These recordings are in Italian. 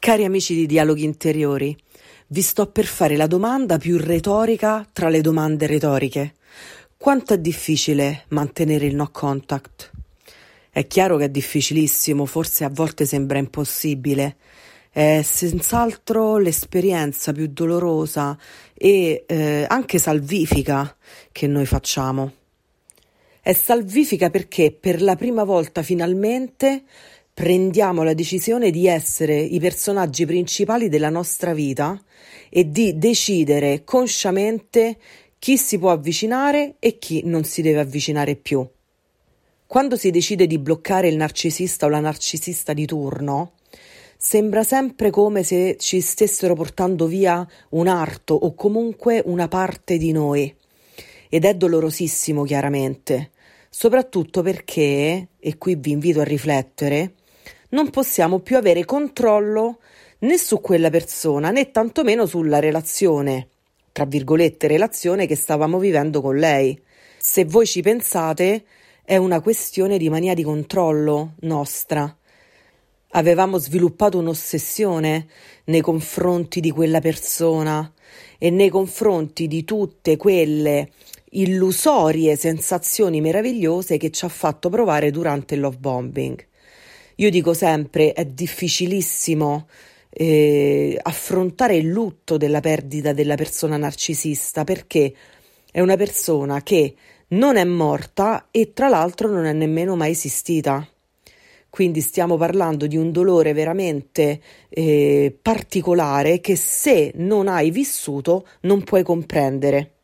Cari amici di Dialoghi Interiori, vi sto per fare la domanda più retorica tra le domande retoriche. Quanto è difficile mantenere il no contact? È chiaro che è difficilissimo, forse a volte sembra impossibile. È senz'altro l'esperienza più dolorosa e eh, anche salvifica che noi facciamo. È salvifica perché per la prima volta finalmente prendiamo la decisione di essere i personaggi principali della nostra vita e di decidere consciamente chi si può avvicinare e chi non si deve avvicinare più. Quando si decide di bloccare il narcisista o la narcisista di turno, sembra sempre come se ci stessero portando via un arto o comunque una parte di noi. Ed è dolorosissimo, chiaramente, soprattutto perché, e qui vi invito a riflettere, non possiamo più avere controllo né su quella persona né tantomeno sulla relazione, tra virgolette, relazione che stavamo vivendo con lei. Se voi ci pensate, è una questione di mania di controllo nostra. Avevamo sviluppato un'ossessione nei confronti di quella persona e nei confronti di tutte quelle illusorie sensazioni meravigliose che ci ha fatto provare durante il love bombing. Io dico sempre, è difficilissimo eh, affrontare il lutto della perdita della persona narcisista perché è una persona che non è morta e tra l'altro non è nemmeno mai esistita. Quindi stiamo parlando di un dolore veramente eh, particolare che se non hai vissuto non puoi comprendere.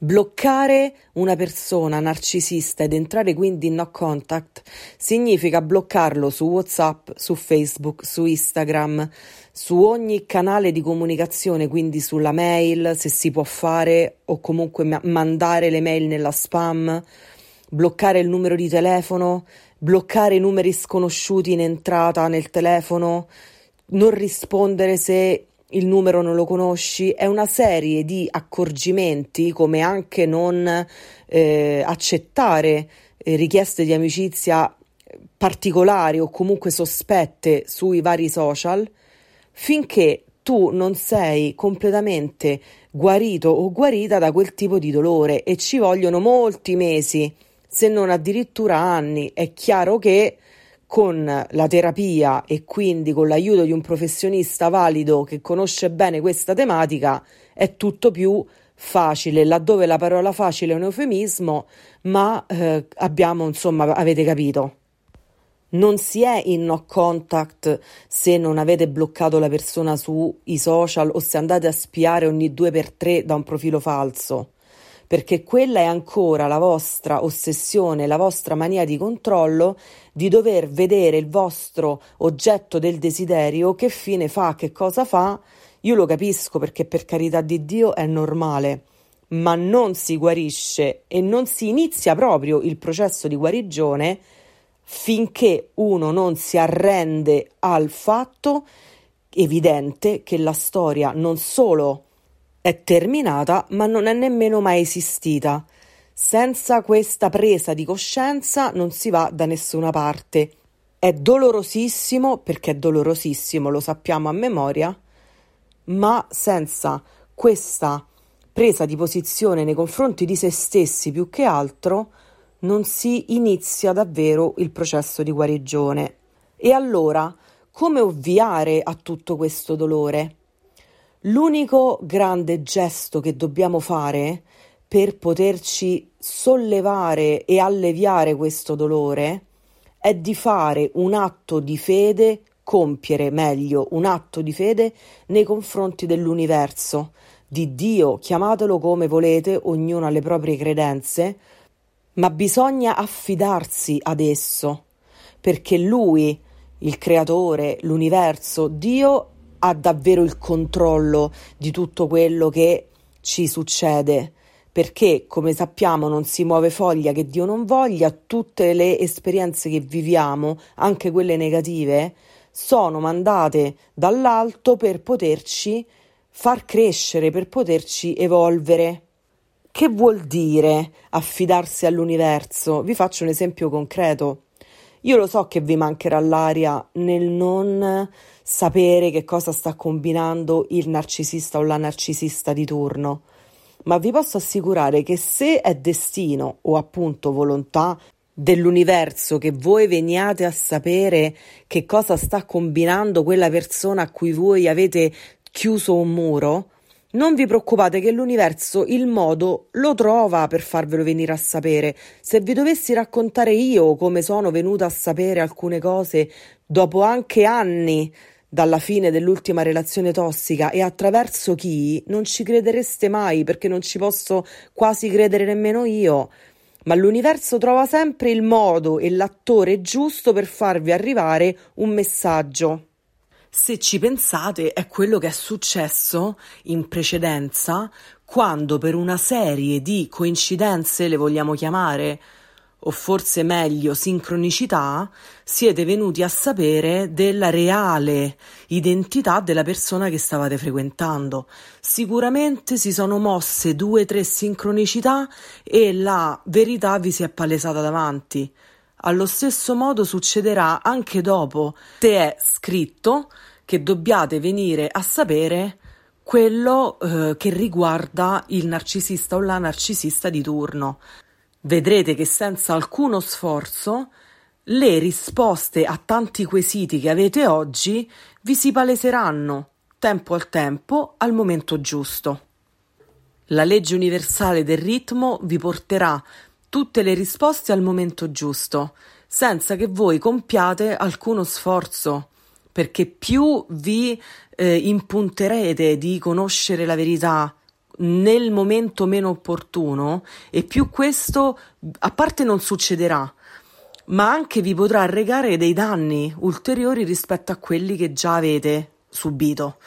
Bloccare una persona narcisista ed entrare quindi in no contact significa bloccarlo su WhatsApp, su Facebook, su Instagram, su ogni canale di comunicazione, quindi sulla mail, se si può fare, o comunque ma- mandare le mail nella spam, bloccare il numero di telefono, bloccare i numeri sconosciuti in entrata nel telefono, non rispondere se il numero non lo conosci, è una serie di accorgimenti come anche non eh, accettare eh, richieste di amicizia particolari o comunque sospette sui vari social finché tu non sei completamente guarito o guarita da quel tipo di dolore e ci vogliono molti mesi, se non addirittura anni. È chiaro che con la terapia e quindi con l'aiuto di un professionista valido che conosce bene questa tematica è tutto più facile, laddove la parola facile è un eufemismo, ma eh, abbiamo, insomma, avete capito. Non si è in no contact se non avete bloccato la persona sui social o se andate a spiare ogni due per tre da un profilo falso, perché quella è ancora la vostra ossessione, la vostra mania di controllo di dover vedere il vostro oggetto del desiderio, che fine fa, che cosa fa. Io lo capisco perché per carità di Dio è normale, ma non si guarisce e non si inizia proprio il processo di guarigione finché uno non si arrende al fatto evidente che la storia non solo è terminata, ma non è nemmeno mai esistita. Senza questa presa di coscienza non si va da nessuna parte. È dolorosissimo perché è dolorosissimo, lo sappiamo a memoria, ma senza questa presa di posizione nei confronti di se stessi più che altro non si inizia davvero il processo di guarigione. E allora, come ovviare a tutto questo dolore? L'unico grande gesto che dobbiamo fare per poterci sollevare e alleviare questo dolore è di fare un atto di fede, compiere meglio un atto di fede nei confronti dell'universo, di Dio, chiamatelo come volete, ognuno ha le proprie credenze, ma bisogna affidarsi ad esso, perché Lui, il Creatore, l'universo, Dio ha davvero il controllo di tutto quello che ci succede, perché come sappiamo non si muove foglia che Dio non voglia, tutte le esperienze che viviamo, anche quelle negative, sono mandate dall'alto per poterci far crescere, per poterci evolvere. Che vuol dire affidarsi all'universo? Vi faccio un esempio concreto. Io lo so che vi mancherà l'aria nel non sapere che cosa sta combinando il narcisista o la narcisista di turno, ma vi posso assicurare che se è destino o appunto volontà dell'universo che voi veniate a sapere che cosa sta combinando quella persona a cui voi avete chiuso un muro, non vi preoccupate che l'universo il modo lo trova per farvelo venire a sapere. Se vi dovessi raccontare io come sono venuta a sapere alcune cose dopo anche anni dalla fine dell'ultima relazione tossica e attraverso chi, non ci credereste mai perché non ci posso quasi credere nemmeno io. Ma l'universo trova sempre il modo e l'attore giusto per farvi arrivare un messaggio. Se ci pensate, è quello che è successo in precedenza quando per una serie di coincidenze, le vogliamo chiamare, o forse meglio sincronicità, siete venuti a sapere della reale identità della persona che stavate frequentando. Sicuramente si sono mosse due o tre sincronicità e la verità vi si è palesata davanti. Allo stesso modo succederà anche dopo, se è scritto che dobbiate venire a sapere quello eh, che riguarda il narcisista o la narcisista di turno. Vedrete che senza alcuno sforzo le risposte a tanti quesiti che avete oggi vi si paleseranno tempo al tempo al momento giusto. La legge universale del ritmo vi porterà tutte le risposte al momento giusto, senza che voi compiate alcuno sforzo, perché più vi eh, impunterete di conoscere la verità nel momento meno opportuno e più questo a parte non succederà, ma anche vi potrà regare dei danni ulteriori rispetto a quelli che già avete subito.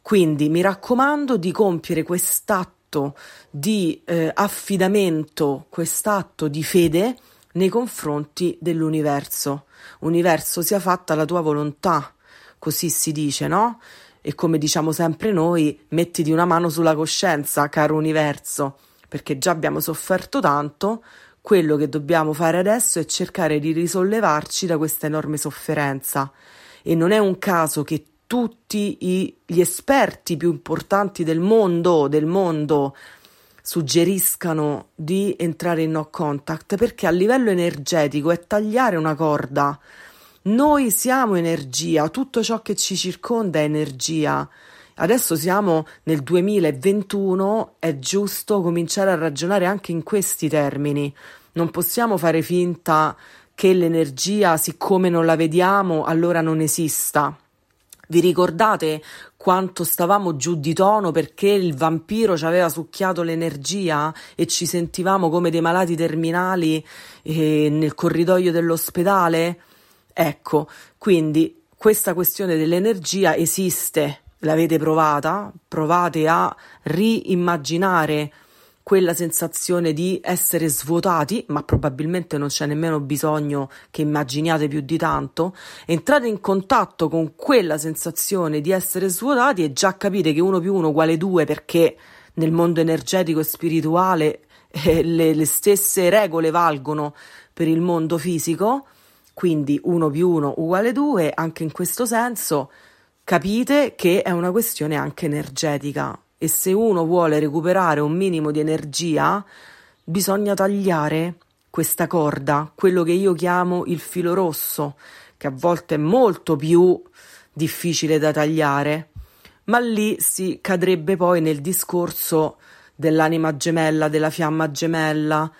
Quindi mi raccomando di compiere quest'atto di eh, affidamento, quest'atto di fede nei confronti dell'universo. Universo sia fatta la tua volontà, così si dice, no? E come diciamo sempre noi, mettiti una mano sulla coscienza, caro universo, perché già abbiamo sofferto tanto, quello che dobbiamo fare adesso è cercare di risollevarci da questa enorme sofferenza. E non è un caso che tutti i, gli esperti più importanti del mondo, del mondo suggeriscano di entrare in no contact perché a livello energetico è tagliare una corda. Noi siamo energia, tutto ciò che ci circonda è energia Adesso siamo nel 2021, è giusto cominciare a ragionare anche in questi termini. Non possiamo fare finta che l'energia, siccome non la vediamo, allora non esista. Vi ricordate quanto stavamo giù di tono perché il vampiro ci aveva succhiato l'energia e ci sentivamo come dei malati terminali eh, nel corridoio dell'ospedale? Ecco, quindi questa questione dell'energia esiste l'avete provata, provate a riimmaginare quella sensazione di essere svuotati, ma probabilmente non c'è nemmeno bisogno che immaginiate più di tanto, entrate in contatto con quella sensazione di essere svuotati e già capite che 1 più 1 uguale 2 perché nel mondo energetico e spirituale eh, le, le stesse regole valgono per il mondo fisico, quindi 1 più 1 uguale 2, anche in questo senso capite che è una questione anche energetica. E se uno vuole recuperare un minimo di energia bisogna tagliare questa corda, quello che io chiamo il filo rosso, che a volte è molto più difficile da tagliare, ma lì si cadrebbe poi nel discorso dell'anima gemella, della fiamma gemella,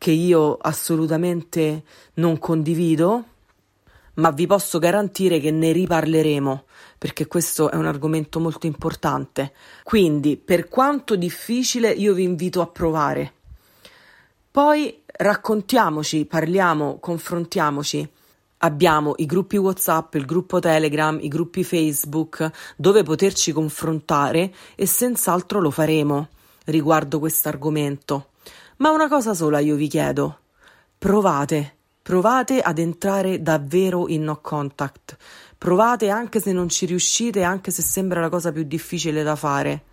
che io assolutamente non condivido, ma vi posso garantire che ne riparleremo perché questo è un argomento molto importante. Quindi, per quanto difficile, io vi invito a provare. Poi raccontiamoci, parliamo, confrontiamoci. Abbiamo i gruppi WhatsApp, il gruppo Telegram, i gruppi Facebook dove poterci confrontare e senz'altro lo faremo riguardo questo argomento. Ma una cosa sola io vi chiedo: provate, provate ad entrare davvero in no contact. Provate anche se non ci riuscite, anche se sembra la cosa più difficile da fare.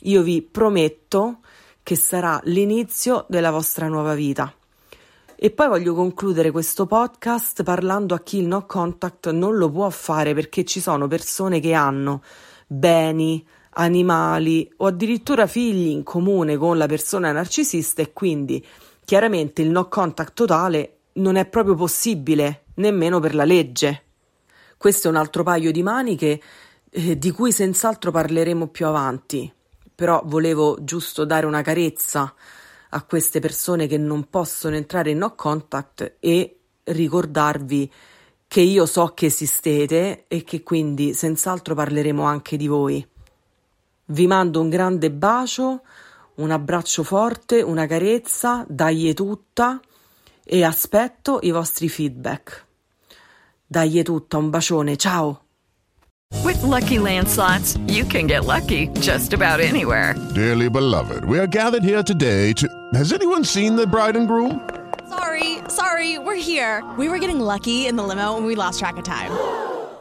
Io vi prometto che sarà l'inizio della vostra nuova vita. E poi voglio concludere questo podcast parlando a chi il no contact non lo può fare perché ci sono persone che hanno beni, animali o addirittura figli in comune con la persona narcisista e quindi chiaramente il no contact totale non è proprio possibile nemmeno per la legge. Questo è un altro paio di maniche eh, di cui senz'altro parleremo più avanti, però volevo giusto dare una carezza a queste persone che non possono entrare in no contact e ricordarvi che io so che esistete e che quindi senz'altro parleremo anche di voi. Vi mando un grande bacio, un abbraccio forte, una carezza, dagli tutta e aspetto i vostri feedback. Dagli tutta, un bacione, ciao! With lucky landslots, you can get lucky just about anywhere. Dearly beloved, we are gathered here today to. Has anyone seen the bride and groom? Sorry, sorry, we're here. We were getting lucky in the limo and we lost track of time.